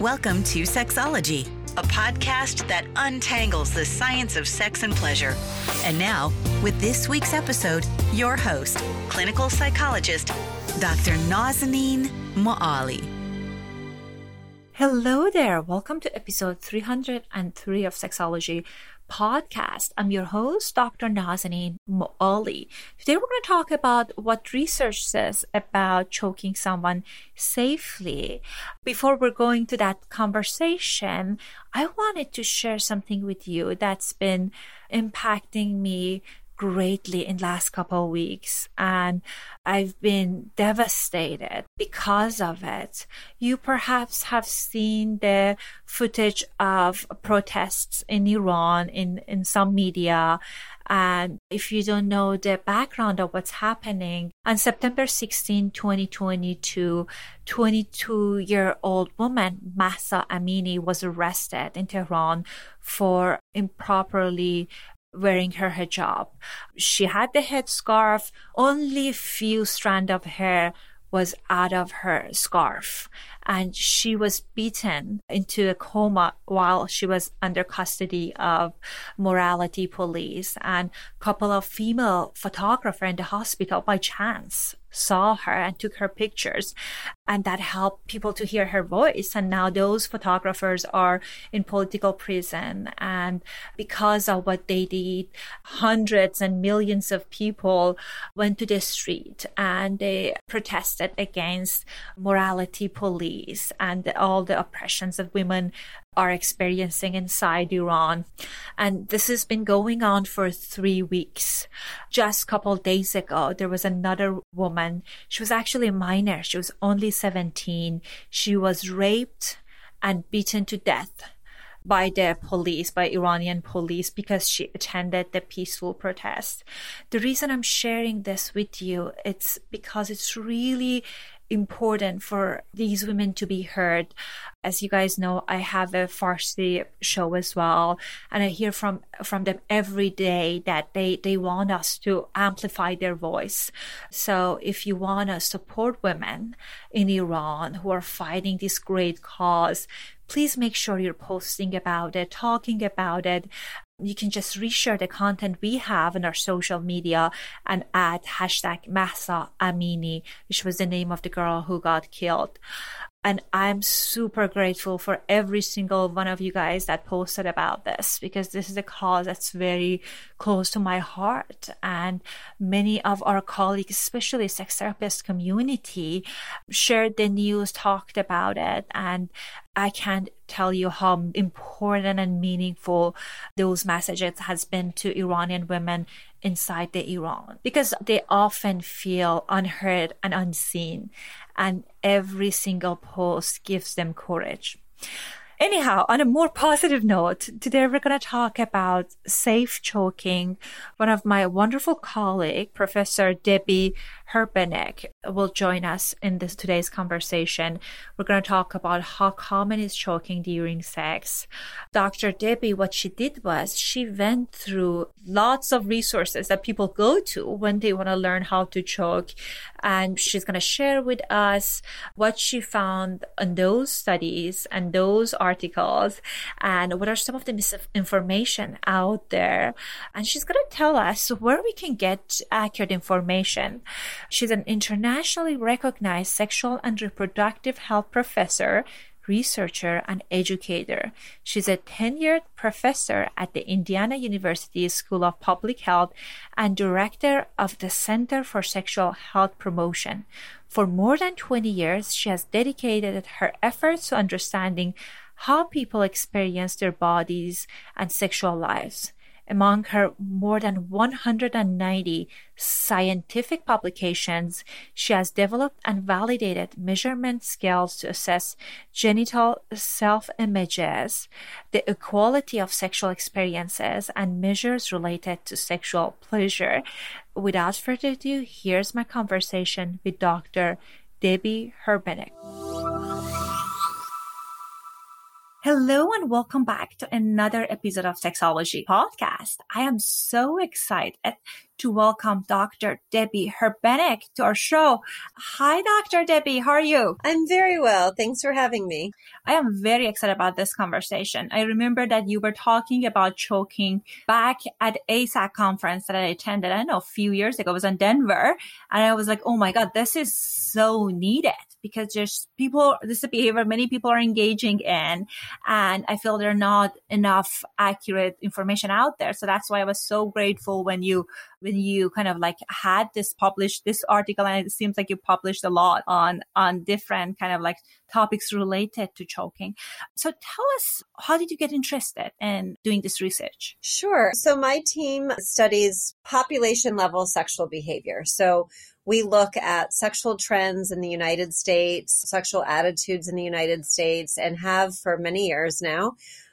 Welcome to Sexology, a podcast that untangles the science of sex and pleasure. And now, with this week's episode, your host, clinical psychologist, Dr. Nazanin Moali. Hello there. Welcome to episode 303 of Sexology podcast. I'm your host, Dr. Nazanin Moali. Today we're going to talk about what research says about choking someone safely. Before we're going to that conversation, I wanted to share something with you that's been impacting me greatly in last couple of weeks and I've been devastated because of it. You perhaps have seen the footage of protests in Iran in, in some media. And if you don't know the background of what's happening, on September 16, 2022, 22 year old woman, Mahsa Amini, was arrested in Tehran for improperly wearing her hijab. She had the headscarf, only few strand of hair was out of her scarf. And she was beaten into a coma while she was under custody of morality police. And couple of female photographer in the hospital by chance saw her and took her pictures and that helped people to hear her voice. And now those photographers are in political prison and because of what they did hundreds and millions of people went to the street and they protested against morality police and all the oppressions of women are experiencing inside Iran. And this has been going on for three weeks. Just a couple days ago, there was another woman. She was actually a minor. She was only 17. She was raped and beaten to death by the police, by Iranian police, because she attended the peaceful protest. The reason I'm sharing this with you, it's because it's really important for these women to be heard. As you guys know, I have a Farsi show as well, and I hear from from them every day that they they want us to amplify their voice. So if you want to support women in Iran who are fighting this great cause, please make sure you're posting about it, talking about it, you can just reshare the content we have in our social media and add hashtag Mahsa Amini, which was the name of the girl who got killed. And I'm super grateful for every single one of you guys that posted about this because this is a cause that's very close to my heart. And many of our colleagues, especially sex therapist community, shared the news, talked about it. And I can't tell you how important and meaningful those messages has been to Iranian women inside the Iran because they often feel unheard and unseen and every single post gives them courage. Anyhow, on a more positive note, today we're going to talk about safe choking. One of my wonderful colleague, Professor Debby Herbenick will join us in this today's conversation. We're going to talk about how common is choking during sex. Dr. Debby, what she did was she went through lots of resources that people go to when they want to learn how to choke. And she's going to share with us what she found in those studies and those articles and what are some of the misinformation out there. And she's going to tell us where we can get accurate information. She's an internationally recognized sexual and reproductive health professor, researcher, and educator. She's a tenured professor at the Indiana University School of Public Health and director of the Center for Sexual Health Promotion. For more than 20 years, she has dedicated her efforts to understanding how people experience their bodies and sexual lives. Among her more than 190 scientific publications, she has developed and validated measurement scales to assess genital self images, the equality of sexual experiences, and measures related to sexual pleasure. Without further ado, here's my conversation with Dr. Debby Herbenick. Hello and welcome back to another episode of Sexology Podcast. I am so excited to welcome Dr. Debby Herbenick to our show. Hi, Dr. Debby. How are you? I'm very well. Thanks for having me. I am very excited about this conversation. I remember that you were talking about choking back at AASECT conference that I attended, I know a few years ago. It was in Denver. And I was like, oh my God, this is so needed because there's people, this is a behavior many people are engaging in. And I feel there are not enough accurate information out there. So that's why I was so grateful when you, when you kind of like had this published, this article. And it seems like you published a lot on, on different kind of like topics related to choking. So tell us, how did you get interested in doing this research? Sure. So my team studies population level sexual behavior. So we look at sexual trends in the United States, sexual attitudes in the United States, and have for many years now.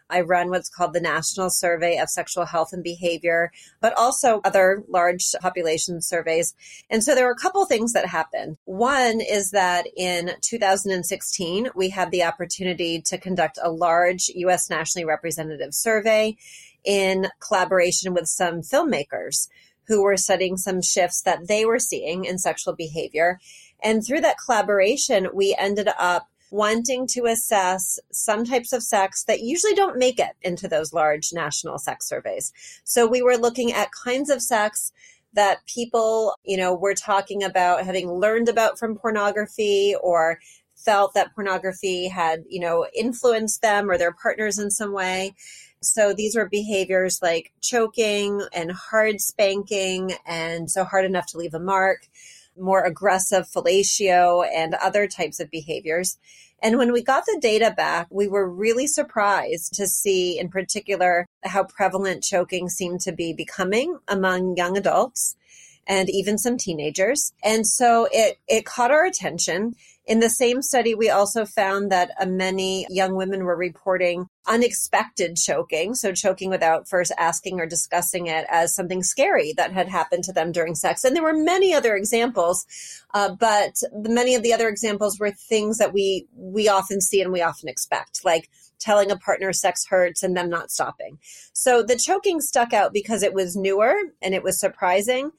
I run what's called the National Survey of Sexual Health and Behavior, but also other large population surveys. And so there were a couple things that happened. One is that in 2016, we had the opportunity to conduct a large U.S. nationally representative survey in collaboration with some filmmakers who were studying some shifts that they were seeing in sexual behavior. And through that collaboration, we ended up wanting to assess some types of sex that usually don't make it into those large national sex surveys. So we were looking at kinds of sex that people, you know, were talking about having learned about from pornography or felt that pornography had, you know, influenced them or their partners in some way. So these were behaviors like choking and hard spanking, and so hard enough to leave a mark, more aggressive fellatio, and other types of behaviors. And when we got the data back, we were really surprised to see, in particular, how prevalent choking seemed to be becoming among young adults and even some teenagers. And so it, it caught our attention. In the same study, we also found that uh, many young women were reporting unexpected choking. So choking without first asking or discussing it as something scary that had happened to them during sex. And there were many other examples, uh, but the, many of the other examples were things that we, we often see and we often expect, like telling a partner sex hurts and them not stopping. So the choking stuck out because it was newer and it was surprising.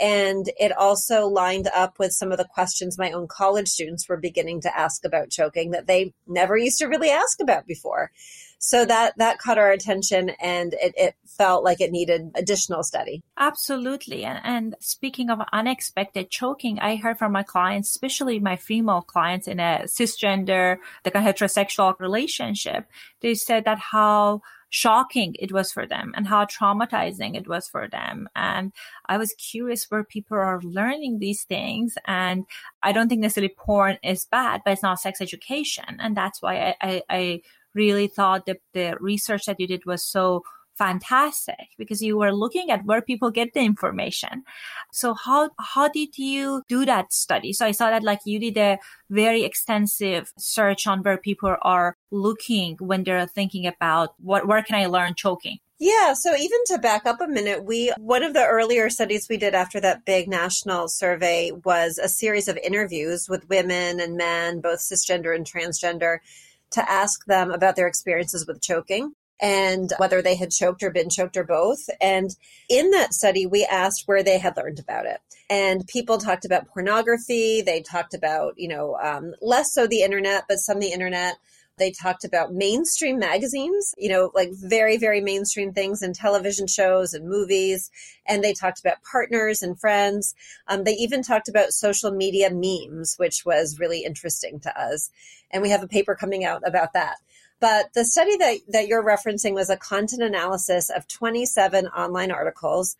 And it also lined up with some of the questions my own college students were beginning to ask about choking that they never used to really ask about before. So that that caught our attention and it, it felt like it needed additional study. Absolutely. And, and speaking of unexpected choking, I heard from my clients, especially my female clients in a cisgender, the heterosexual relationship, they said that how shocking it was for them and how traumatizing it was for them. And I was curious where people are learning these things. And I don't think necessarily porn is bad, but it's not sex education. And that's why I, I, I really thought that the research that you did was so fantastic because you were looking at where people get the information. So how, how did you do that study? So I saw that like you did a very extensive search on where people are looking when they're thinking about what, where can I learn choking? Yeah, so even to back up a minute, we one of the earlier studies we did after that big national survey was a series of interviews with women and men, both cisgender and transgender, to ask them about their experiences with choking and whether they had choked or been choked or both. And in that study, we asked where they had learned about it. And people talked about pornography. They talked about, you know, um, less so the internet, but some the internet. They talked about mainstream magazines, you know, like very, very mainstream things and television shows and movies. And they talked about partners and friends. Um, they even talked about social media memes, which was really interesting to us. And we have a paper coming out about that. But the study that, that you're referencing was a content analysis of 27 online articles.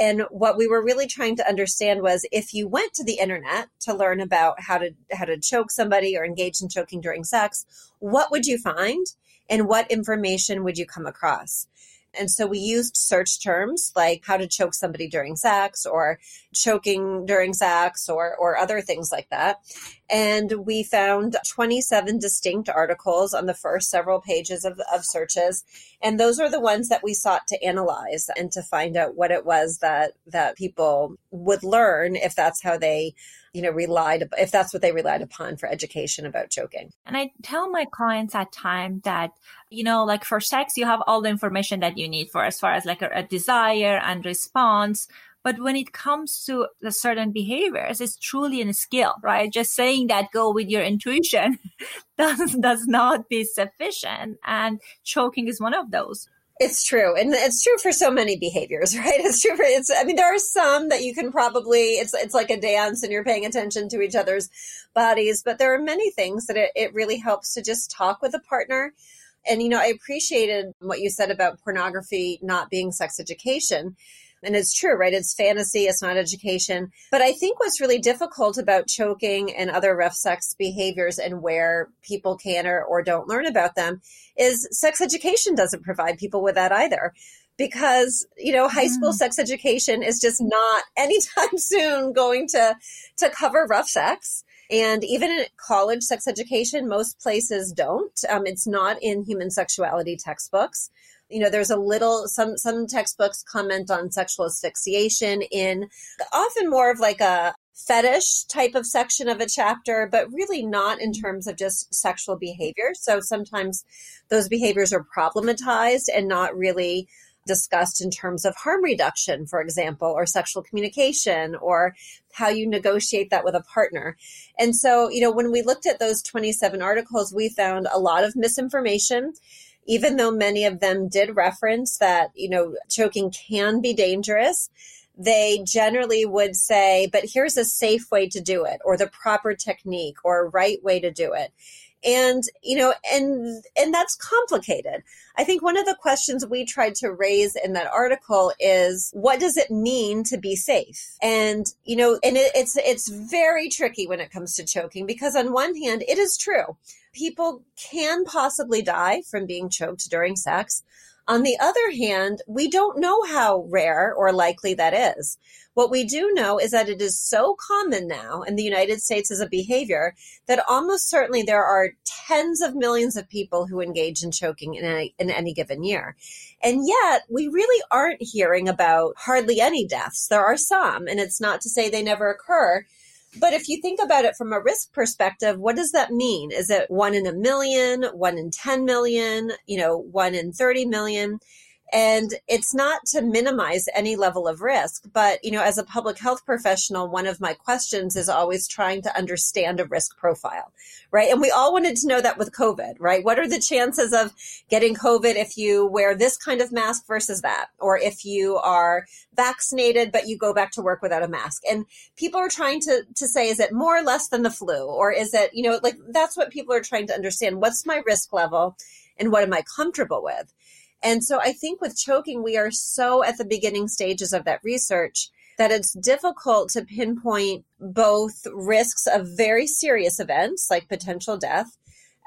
And what we were really trying to understand was if you went to the internet to learn about how to how to choke somebody or engage in choking during sex, what would you find? And what information would you come across? And so we used search terms like how to choke somebody during sex or choking during sex or, or other things like that. And we found 27 distinct articles on the first several pages of, of searches. And those are the ones that we sought to analyze and to find out what it was that, that people would learn if that's how they you know relied if that's what they relied upon for education about choking and i tell my clients at time that you know like for sex you have all the information that you need for as far as like a, a desire and response But when it comes to certain behaviors, it's truly a skill, right? Just saying that go with your intuition does, does not be sufficient. And choking is one of those. It's true. And it's true for so many behaviors, right? It's true for it's I mean there are some that you can probably it's it's like a dance and you're paying attention to each other's bodies, but there are many things that it, it really helps to just talk with a partner. And you know, I appreciated what you said about pornography not being sex education and it's true, right? It's fantasy, it's not education. But I think what's really difficult about choking and other rough sex behaviors and where people can or, or don't learn about them is sex education doesn't provide people with that either because you know high school mm. sex education is just not anytime soon going to to cover rough sex and even in college sex education most places don't um, it's not in human sexuality textbooks you know there's a little some some textbooks comment on sexual asphyxiation in often more of like a fetish type of section of a chapter but really not in terms of just sexual behavior so sometimes those behaviors are problematized and not really discussed in terms of harm reduction, for example, or sexual communication, or how you negotiate that with a partner. And so, you know, when we looked at those 27 articles, we found a lot of misinformation even though many of them did reference that, you know, choking can be dangerous, they generally would say, but here's a safe way to do it, or the proper technique, or right way to do it. And, you know, and, and that's complicated. I think one of the questions we tried to raise in that article is what does it mean to be safe? And, you know, and it, it's, it's very tricky when it comes to choking because on one hand, it is true people can possibly die from being choked during sex. On the other hand, we don't know how rare or likely that is. What we do know is that it is so common now in the United States as a behavior that almost certainly there are tens of millions of people who engage in choking in any, in any given year. And yet we really aren't hearing about hardly any deaths. There are some, and it's not to say they never occur, but if you think about it from a risk perspective, what does that mean? Is it one in a million, one in 10 million, you know, one in 30 million? And it's not to minimize any level of risk, but you know, as a public health professional, one of my questions is always trying to understand a risk profile, right? And we all wanted to know that with COVID, right? What are the chances of getting COVID if you wear this kind of mask versus that? Or if you are vaccinated, but you go back to work without a mask? And people are trying to, to say, is it more or less than the flu? Or is it, you know, like that's what people are trying to understand. What's my risk level? And what am I comfortable with? And so I think with choking, we are so at the beginning stages of that research that it's difficult to pinpoint both risks of very serious events like potential death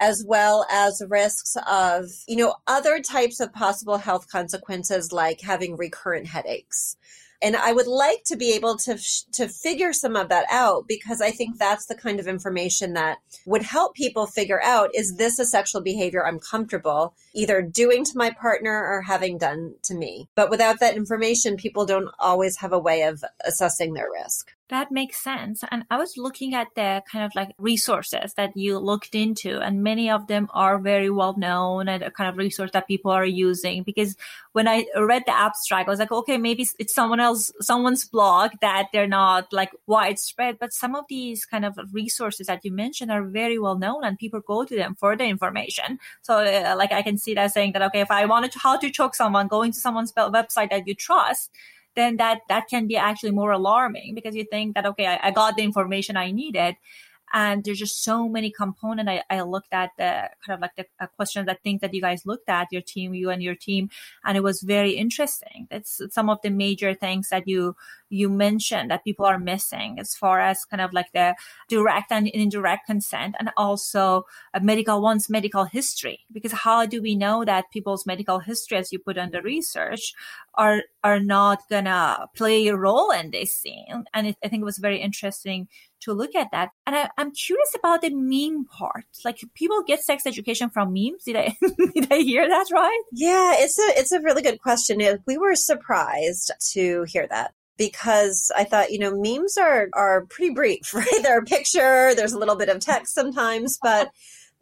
as well as risks of you know other types of possible health consequences like having recurrent headaches and I would like to be able to to figure some of that out because I think that's the kind of information that would help people figure out is this a sexual behavior I'm comfortable either doing to my partner or having done to me. But without that information, people don't always have a way of assessing their risk. That makes sense. And I was looking at the kind of like resources that you looked into, and many of them are very well known and a kind of resource that people are using. Because when I read the abstract, I was like, okay, maybe it's someone else, someone's blog that they're not like widespread. But some of these kind of resources that you mentioned are very well known, and people go to them for the information. So, uh, like, I can see that saying that, okay, if I wanted to how to choke someone, going to someone's website that you trust then that that can be actually more alarming because you think that okay I, I got the information i needed and there's just so many component. I, I looked at the kind of like the uh, questions that think that you guys looked at your team you and your team and it was very interesting. It's some of the major things that you you mentioned that people are missing as far as kind of like the direct and indirect consent and also a medical one's medical history. Because how do we know that people's medical history as you put on the research are are not gonna play a role in this scene? And it, i think it was very interesting to look at that. And I, i'm curious about the meme part. Like people get sex education from memes. Did i did i hear that right? Yeah it's a it's a really good question. We were surprised to hear that because I thought, you know, memes are are pretty brief, right? They're a picture, there's a little bit of text sometimes, but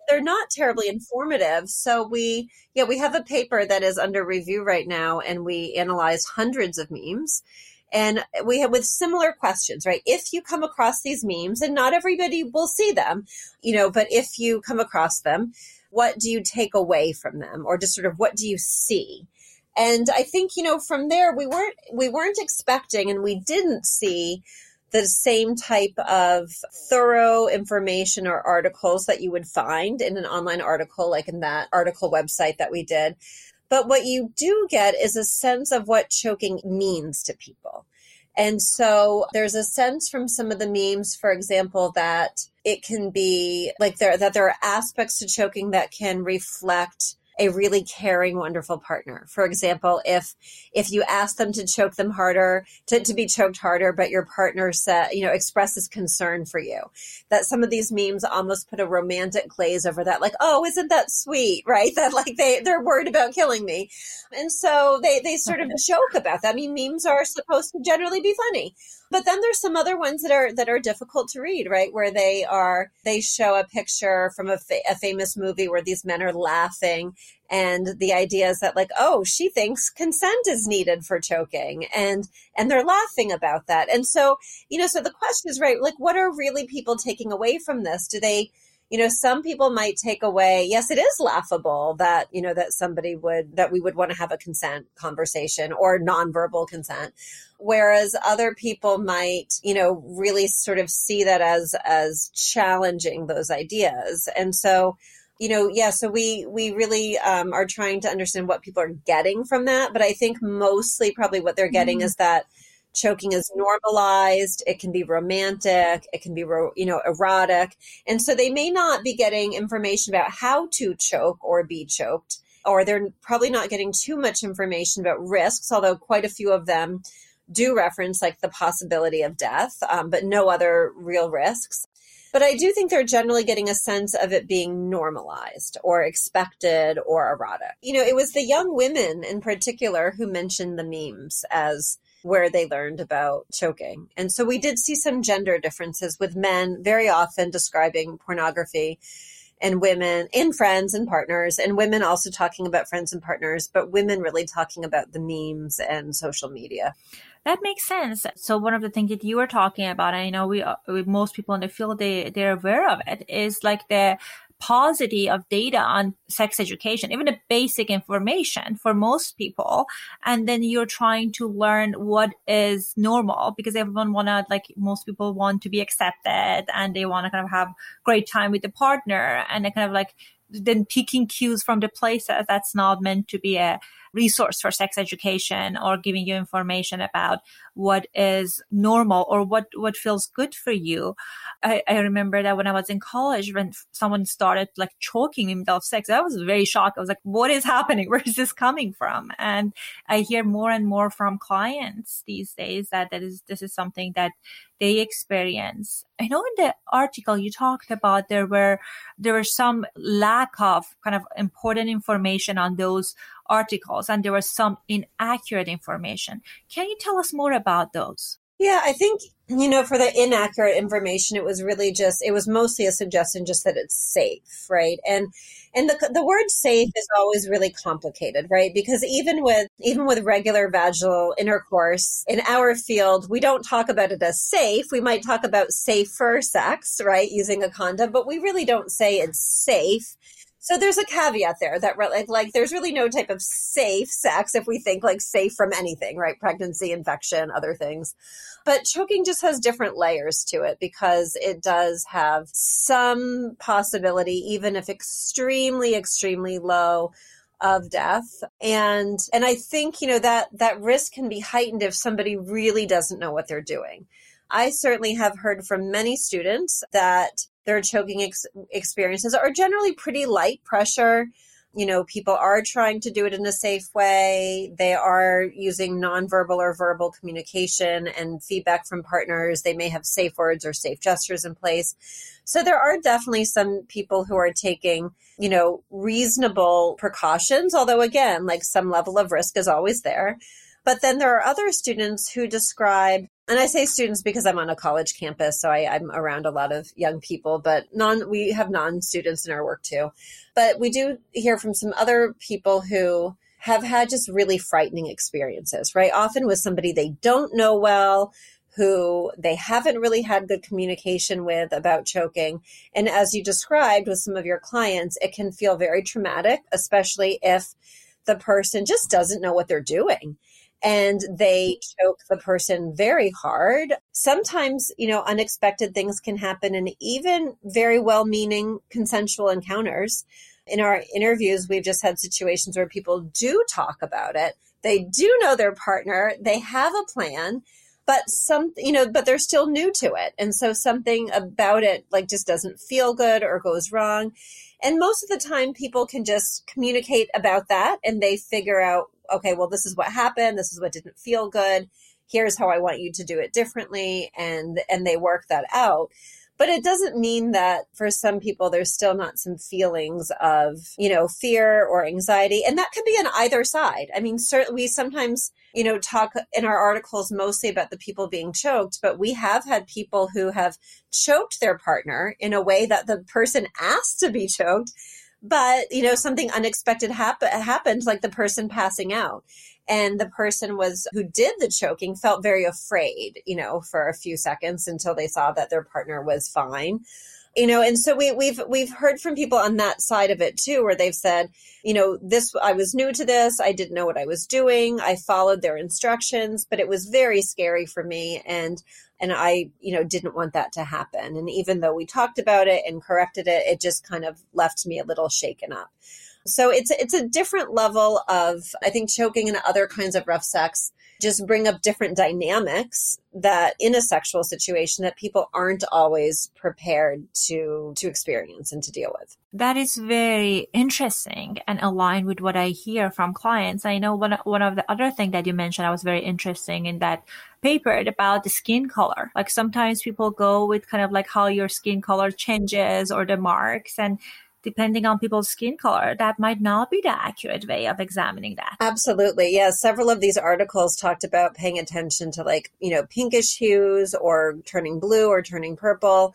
they're not terribly informative. So we yeah, we have a paper that is under review right now and we analyze hundreds of memes And we have with similar questions, right? If you come across these memes, and not everybody will see them, you know, but if you come across them, what do you take away from them? Or just sort of what do you see? And I think, you know, from there we weren't we weren't expecting and we didn't see the same type of thorough information or articles that you would find in an online article, like in that article website that we did. But what you do get is a sense of what choking means to people. And so there's a sense from some of the memes, for example, that it can be like there that there are aspects to choking that can reflect a really caring, wonderful partner. For example, if if you ask them to choke them harder, to, to be choked harder, but your partner said, you know, expresses concern for you, that some of these memes almost put a romantic glaze over that, like, oh, isn't that sweet, right? That like they they're worried about killing me, and so they they sort of joke about that. I mean, memes are supposed to generally be funny. But then there's some other ones that are that are difficult to read, right? Where they are they show a picture from a, fa- a famous movie where these men are laughing and the idea is that like oh she thinks consent is needed for choking. And and they're laughing about that. And so you know so the question is right like what are really people taking away from this? Do they you know some people might take away yes it is laughable that you know that somebody would that we would want to have a consent conversation or nonverbal consent whereas other people might you know really sort of see that as as challenging those ideas. And so you know yeah so we we really um, are trying to understand what people are getting from that but i think mostly probably what they're getting mm-hmm. is that choking is normalized it can be romantic it can be you know erotic and so they may not be getting information about how to choke or be choked or they're probably not getting too much information about risks although quite a few of them do reference like the possibility of death um, but no other real risks but I do think they're generally getting a sense of it being normalized or expected or erotic. You know, it was the young women in particular who mentioned the memes as where they learned about choking. And so we did see some gender differences with men very often describing pornography and women in friends and partners and women also talking about friends and partners but women really talking about the memes and social media that makes sense so one of the things that you were talking about i know we, uh, we most people in the field they they're aware of it is like the paucity of data on sex education, even the basic information for most people. And then you're trying to learn what is normal because everyone wanna, like most people want to be accepted and they want to kind of have great time with the partner and they kind of like then picking cues from the places that's not meant to be a resource for sex education or giving you information about what is normal or what, what feels good for you. I, I remember that when I was in college, when someone started like choking himself sex, I was very shocked. I was like, what is happening? Where is this coming from? And I hear more and more from clients these days that that is, this is something that they experience. I know in the article you talked about there were there were some lack of kind of important information on those articles and there was some inaccurate information. Can you tell us more about those? Yeah, I think, you know, for the inaccurate information, it was really just, it was mostly a suggestion just that it's safe, right? And, and the, the word safe is always really complicated, right? Because even with, even with regular vaginal intercourse in our field, we don't talk about it as safe. We might talk about safer sex, right? Using a condom, but we really don't say it's safe so there's a caveat there that like, like there's really no type of safe sex if we think like safe from anything, right? Pregnancy, infection, other things. But choking just has different layers to it because it does have some possibility, even if extremely, extremely low, of death and and i think you know that that risk can be heightened if somebody really doesn't know what they're doing i certainly have heard from many students that their choking ex- experiences are generally pretty light pressure. You know, people are trying to do it in a safe way. They are using nonverbal or verbal communication and feedback from partners. They may have safe words or safe gestures in place. So there are definitely some people who are taking, you know, reasonable precautions, although again, like some level of risk is always there. But then there are other students who describe and I say students because I'm on a college campus, so I, am around a lot of young people, but non, we have non students in our work too. But we do hear from some other people who have had just really frightening experiences, right? Often with somebody they don't know well, who they haven't really had good communication with about choking. And as you described with some of your clients, it can feel very traumatic, especially if the person just doesn't know what they're doing and they choke the person very hard. Sometimes, you know, unexpected things can happen and even very well meaning consensual encounters. In our interviews, we've just had situations where people do talk about it. They do know their partner, they have a plan, but some, you know, but they're still new to it. And so something about it like just doesn't feel good or goes wrong. And most of the time, people can just communicate about that and they figure out okay, well, this is what happened. This is what didn't feel good. Here's how I want you to do it differently. And, and they work that out. But it doesn't mean that for some people, there's still not some feelings of, you know, fear or anxiety. And that could be on either side. I mean, certainly we sometimes, you know, talk in our articles mostly about the people being choked, but we have had people who have choked their partner in a way that the person asked to be choked but you know something unexpected happen, happened like the person passing out and the person was who did the choking felt very afraid you know for a few seconds until they saw that their partner was fine. You know and so we, we've we've heard from people on that side of it too where they've said you know this i was new to this. I didn't know what i was doing. I followed their instructions but it was very scary for me. And and i you know didn't want that to happen. And even though we talked about it and corrected it it just kind of left me a little shaken up so it's it's a different level of i think choking and other kinds of rough sex just bring up different dynamics that in a sexual situation that people aren't always prepared to to experience and to deal with. That is very interesting and aligned with what I hear from clients. I know one one of the other thing that you mentioned I was very interesting in that paper about the skin color. Like sometimes people go with kind of like how your skin color changes or the marks and depending on people's skin color, that might not be the accurate way of examining that. Absolutely. Yeah. Several of these articles talked about paying attention to like, you know, pinkish hues or turning blue or turning purple.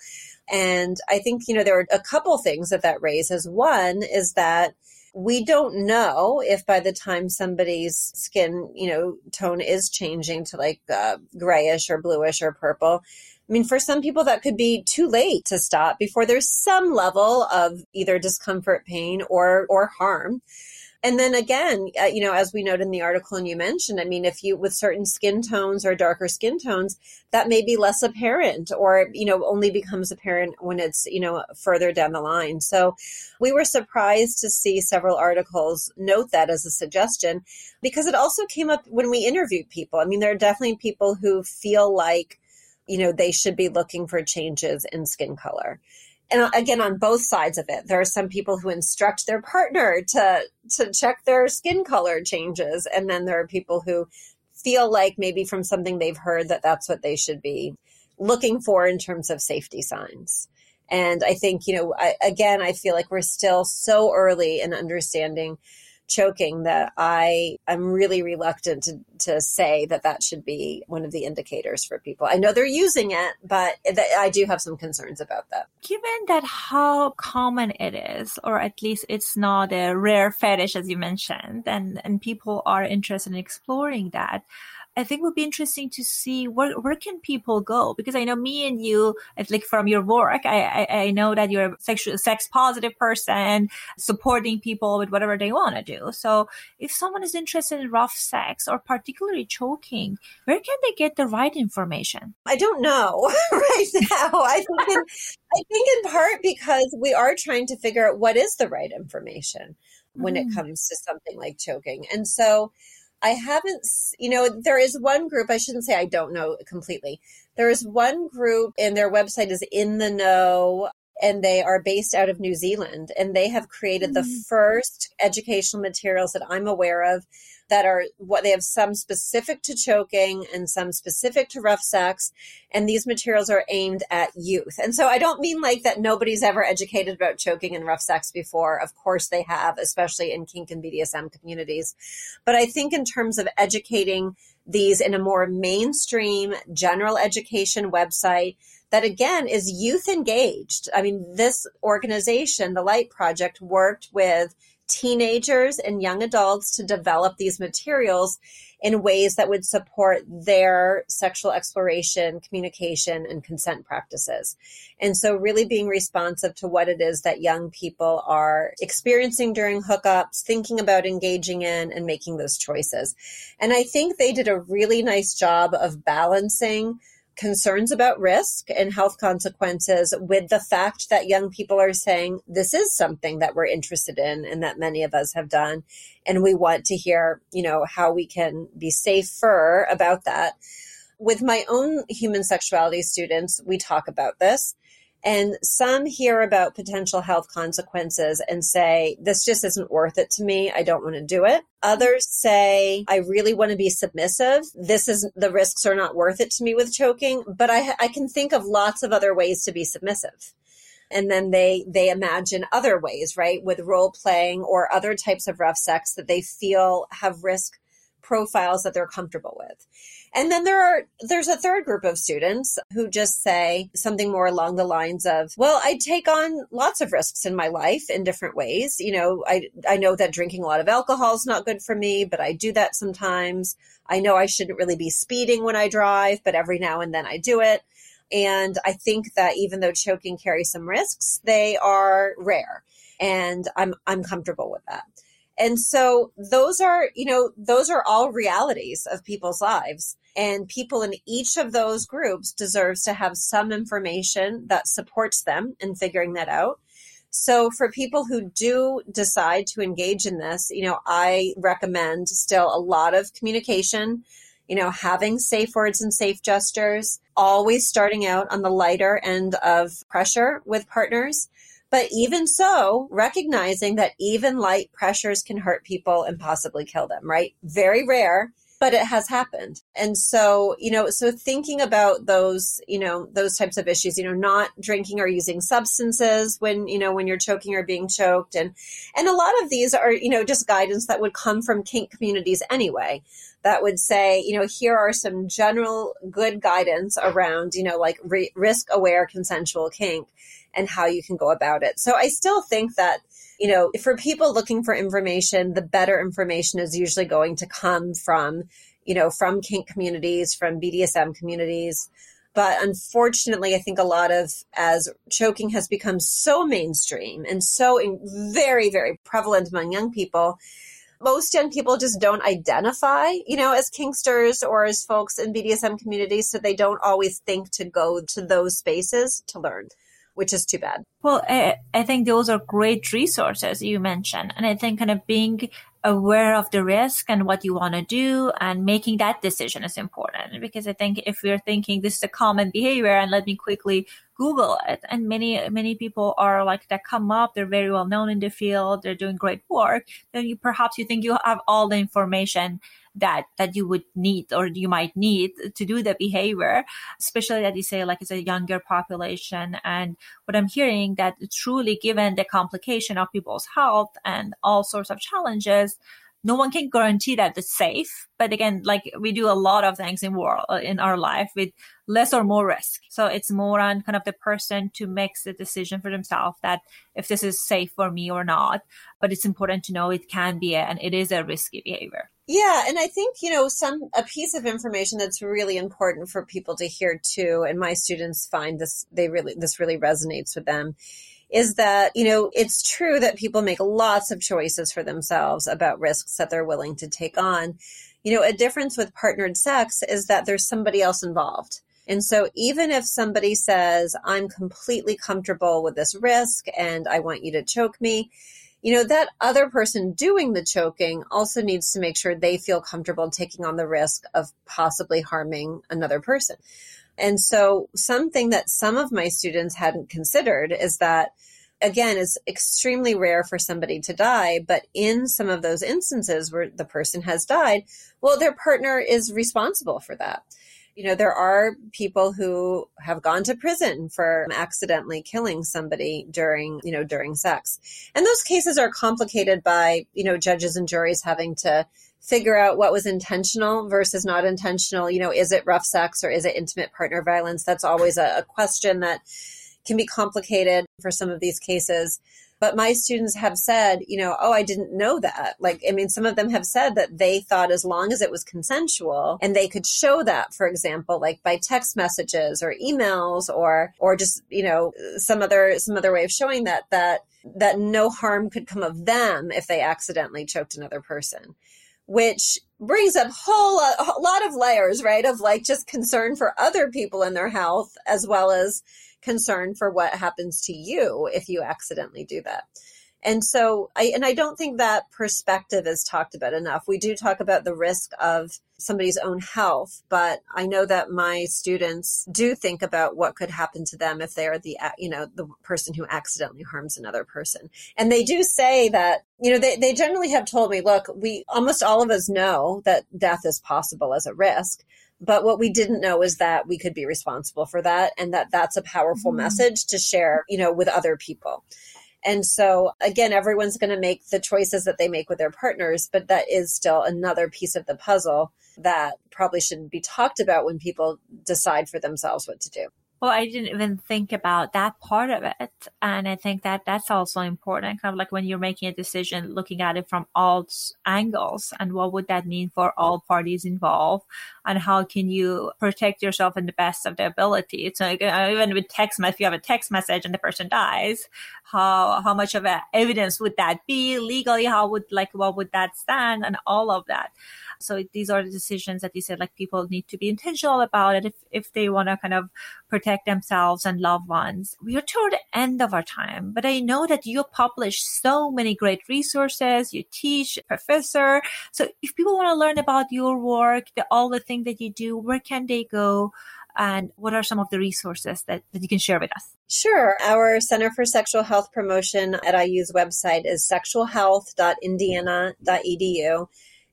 And I think, you know, there are a couple things that that raises. One is that we don't know if by the time somebody's skin, you know, tone is changing to like uh, grayish or bluish or purple, I mean, for some people, that could be too late to stop before there's some level of either discomfort, pain, or or harm. And then again, uh, you know, as we note in the article and you mentioned, I mean, if you with certain skin tones or darker skin tones, that may be less apparent or, you know, only becomes apparent when it's, you know, further down the line. So we were surprised to see several articles note that as a suggestion because it also came up when we interviewed people. I mean, there are definitely people who feel like you know, they should be looking for changes in skin color. And uh, again, on both sides of it, there are some people who instruct their partner to to check their skin color changes, and then there are people who feel like maybe from something they've heard that that's what they should be looking for in terms of safety signs. And I think, you know, I, again, I feel like we're still so early in understanding choking that I am really reluctant to, to say that that should be one of the indicators for people. I know they're using it, but th- I do have some concerns about that. Given that how common it is, or at least it's not a rare fetish, as you mentioned, and, and people are interested in exploring that, I think it would be interesting to see where where can people go because I know me and you, like from your work, I, I, I know that you're a sexual sex positive person, supporting people with whatever they want to do. So if someone is interested in rough sex or particularly choking, where can they get the right information? I don't know right now. I think in, I think in part because we are trying to figure out what is the right information when mm. it comes to something like choking, and so I haven't, you know, there is one group, I shouldn't say I don't know completely. There is one group and their website is in the know and they are based out of New Zealand and they have created mm-hmm. the first educational materials that I'm aware of that are what they have some specific to choking and some specific to rough sex. And these materials are aimed at youth. And so I don't mean like that nobody's ever educated about choking and rough sex before. Of course they have, especially in kink and BDSM communities. But I think in terms of educating these in a more mainstream general education website that again is youth engaged. I mean, this organization, the Light Project, worked with teenagers and young adults to develop these materials in ways that would support their sexual exploration, communication, and consent practices. And so, really being responsive to what it is that young people are experiencing during hookups, thinking about engaging in, and making those choices. And I think they did a really nice job of balancing concerns about risk and health consequences with the fact that young people are saying this is something that we're interested in and that many of us have done and we want to hear you know how we can be safer about that. With my own human sexuality students we talk about this and some hear about potential health consequences and say, this just isn't worth it to me. I don't want to do it. Others say, I really want to be submissive. This is the risks are not worth it to me with choking, but I, I can think of lots of other ways to be submissive and then they they imagine other ways right with role playing or other types of rough sex that they feel have risk profiles that they're comfortable with and then there are there's a third group of students who just say something more along the lines of, well, I take on lots of risks in my life in different ways. You know, I I know that drinking a lot of alcohol is not good for me, but I do that sometimes. I know I shouldn't really be speeding when I drive, but every now and then I do it. And I think that even though choking carries some risks, they are rare. And I'm I'm comfortable with that. And so those are, you know, those are all realities of people's lives. And people in each of those groups deserves to have some information that supports them in figuring that out. So for people who do decide to engage in this, you know, I recommend still a lot of communication, you know, having safe words and safe gestures, always starting out on the lighter end of pressure with partners but even so, recognizing that even light pressures can hurt people and possibly kill them, right? Very rare, but it has happened. And so, you know, so thinking about those, you know, those types of issues, you know, not drinking or using substances when, you know, when you're choking or being choked. And, and a lot of these are, you know, just guidance that would come from kink communities anyway that would say, you know, here are some general good guidance around, you know, like re- risk aware consensual kink and how you can go about it. So I still think that, you know, for people looking for information, the better information is usually going to come from, you know, from kink communities, from BDSM communities. But unfortunately, I think a lot of as choking has become so mainstream and so very, very prevalent among young people, most young people just don't identify, you know, as kinksters or as folks in BDSM communities. So they don't always think to go to those spaces to learn which is too bad. Well, I, I think those are great resources you mentioned. And I think kind of being aware of the risk and what you want to do and making that decision is important because I think if we're thinking this is a common behavior and let me quickly Google it and many, many people are like that come up. They're very well known in the field. They're doing great work. Then you perhaps you think you have all the information that that you would need or you might need to do the behavior especially that you say like it's a younger population and what i'm hearing that truly given the complication of people's health and all sorts of challenges no one can guarantee that it's safe. But again, like we do a lot of things in world uh, in our life with less or more risk. So it's more on kind of the person to make the decision for themselves that if this is safe for me or not. But it's important to know it can be a, and it is a risky behavior. Yeah, and I think you know some a piece of information that's really important for people to hear too, and my students find this they really this really resonates with them is that, you know, it's true that people make lots of choices for themselves about risks that they're willing to take on. You know, a difference with partnered sex is that there's somebody else involved. And so even if somebody says, I'm completely comfortable with this risk and I want you to choke me, you know, that other person doing the choking also needs to make sure they feel comfortable taking on the risk of possibly harming another person. And so something that some of my students hadn't considered is that again it's extremely rare for somebody to die but in some of those instances where the person has died well their partner is responsible for that you know there are people who have gone to prison for accidentally killing somebody during you know during sex and those cases are complicated by you know judges and juries having to figure out what was intentional versus not intentional. You know, is it rough sex or is it intimate partner violence? That's always a, a question that can be complicated for some of these cases. But my students have said, you know, oh, I didn't know that. Like, I mean, some of them have said that they thought as long as it was consensual and they could show that, for example, like by text messages or emails or, or just, you know, some other, some other way of showing that, that, that no harm could come of them if they accidentally choked another person which brings up whole uh, a lot of layers, right? Of like just concern for other people and their health, as well as concern for what happens to you if you accidentally do that. And so I and I don't think that perspective is talked about enough. We do talk about the risk of somebody's own health, but I know that my students do think about what could happen to them if they are the you know the person who accidentally harms another person. And they do say that you know they they generally have told me, look, we almost all of us know that death is possible as a risk, but what we didn't know is that we could be responsible for that and that that's a powerful mm-hmm. message to share you know with other people and so, again, everyone's going to make the choices that they make with their partners, but that is still another piece of the puzzle that probably shouldn't be talked about when people decide for themselves what to do. Well, I didn't even think about that part of it. And I think that that's also important. Kind of like when you're making a decision, looking at it from all angles and what would that mean for all parties involved and how can you protect yourself in the best of the ability. So uh, even with text, if you have a text message and the person dies, how, how much of evidence would that be legally? How would like, what would that stand and all of that? So these are the decisions that you said, like people need to be intentional about it if, if they want to kind of protect themselves and loved ones. We are toward the end of our time, but I know that you publish so many great resources. You teach, professor. So if people want to learn about your work, the, all the things that you do, where can they go? and what are some of the resources that, that you can share with us? Sure. Our Center for Sexual Health Promotion at IU's website is sexualhealth.indiana.edu.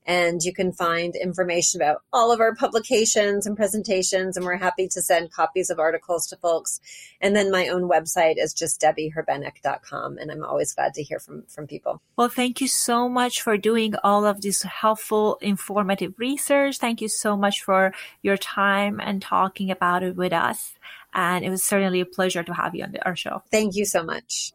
And you can find information about all of our publications and presentations. And we're happy to send copies of articles to folks. And then my own website is just debbyherbenick.com. And I'm always glad to hear from, from people. Well, thank you so much for doing all of this helpful, informative research. Thank you so much for your time and talking about it with us. And it was certainly a pleasure to have you on the, our show. Thank you so much.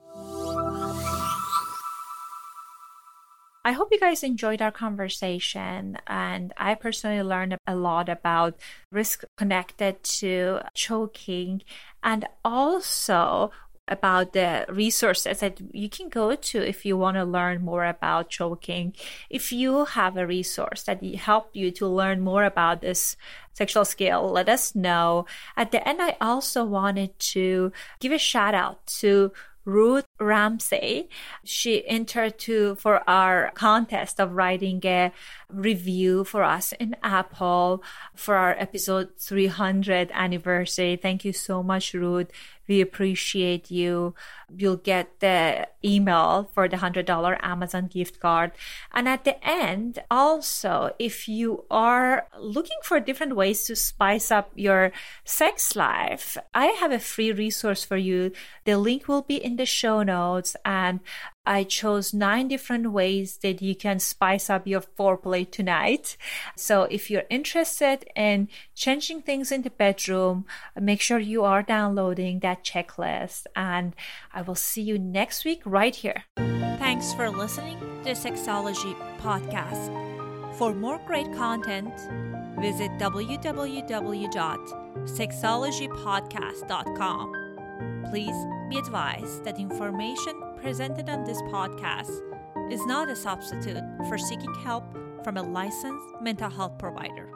I hope you guys enjoyed our conversation. And I personally learned a lot about risk connected to choking and also about the resources that you can go to if you want to learn more about choking. If you have a resource that help you to learn more about this sexual skill, let us know. At the end, I also wanted to give a shout out to Ruth Ramsey. She entered to for our contest of writing a review for us in Apple for our episode 300 anniversary. Thank you so much, Ruth. We appreciate you. You'll get the email for the $100 Amazon gift card. And at the end, also, if you are looking for different ways to spice up your sex life, I have a free resource for you. The link will be in the show notes and I chose nine different ways that you can spice up your foreplay tonight. So if you're interested in changing things in the bedroom, make sure you are downloading that checklist. And I will see you next week right here. Thanks for listening to the Sexology Podcast. For more great content, visit www.sexologypodcast.com. Please be advised that information presented on this podcast is not a substitute for seeking help from a licensed mental health provider.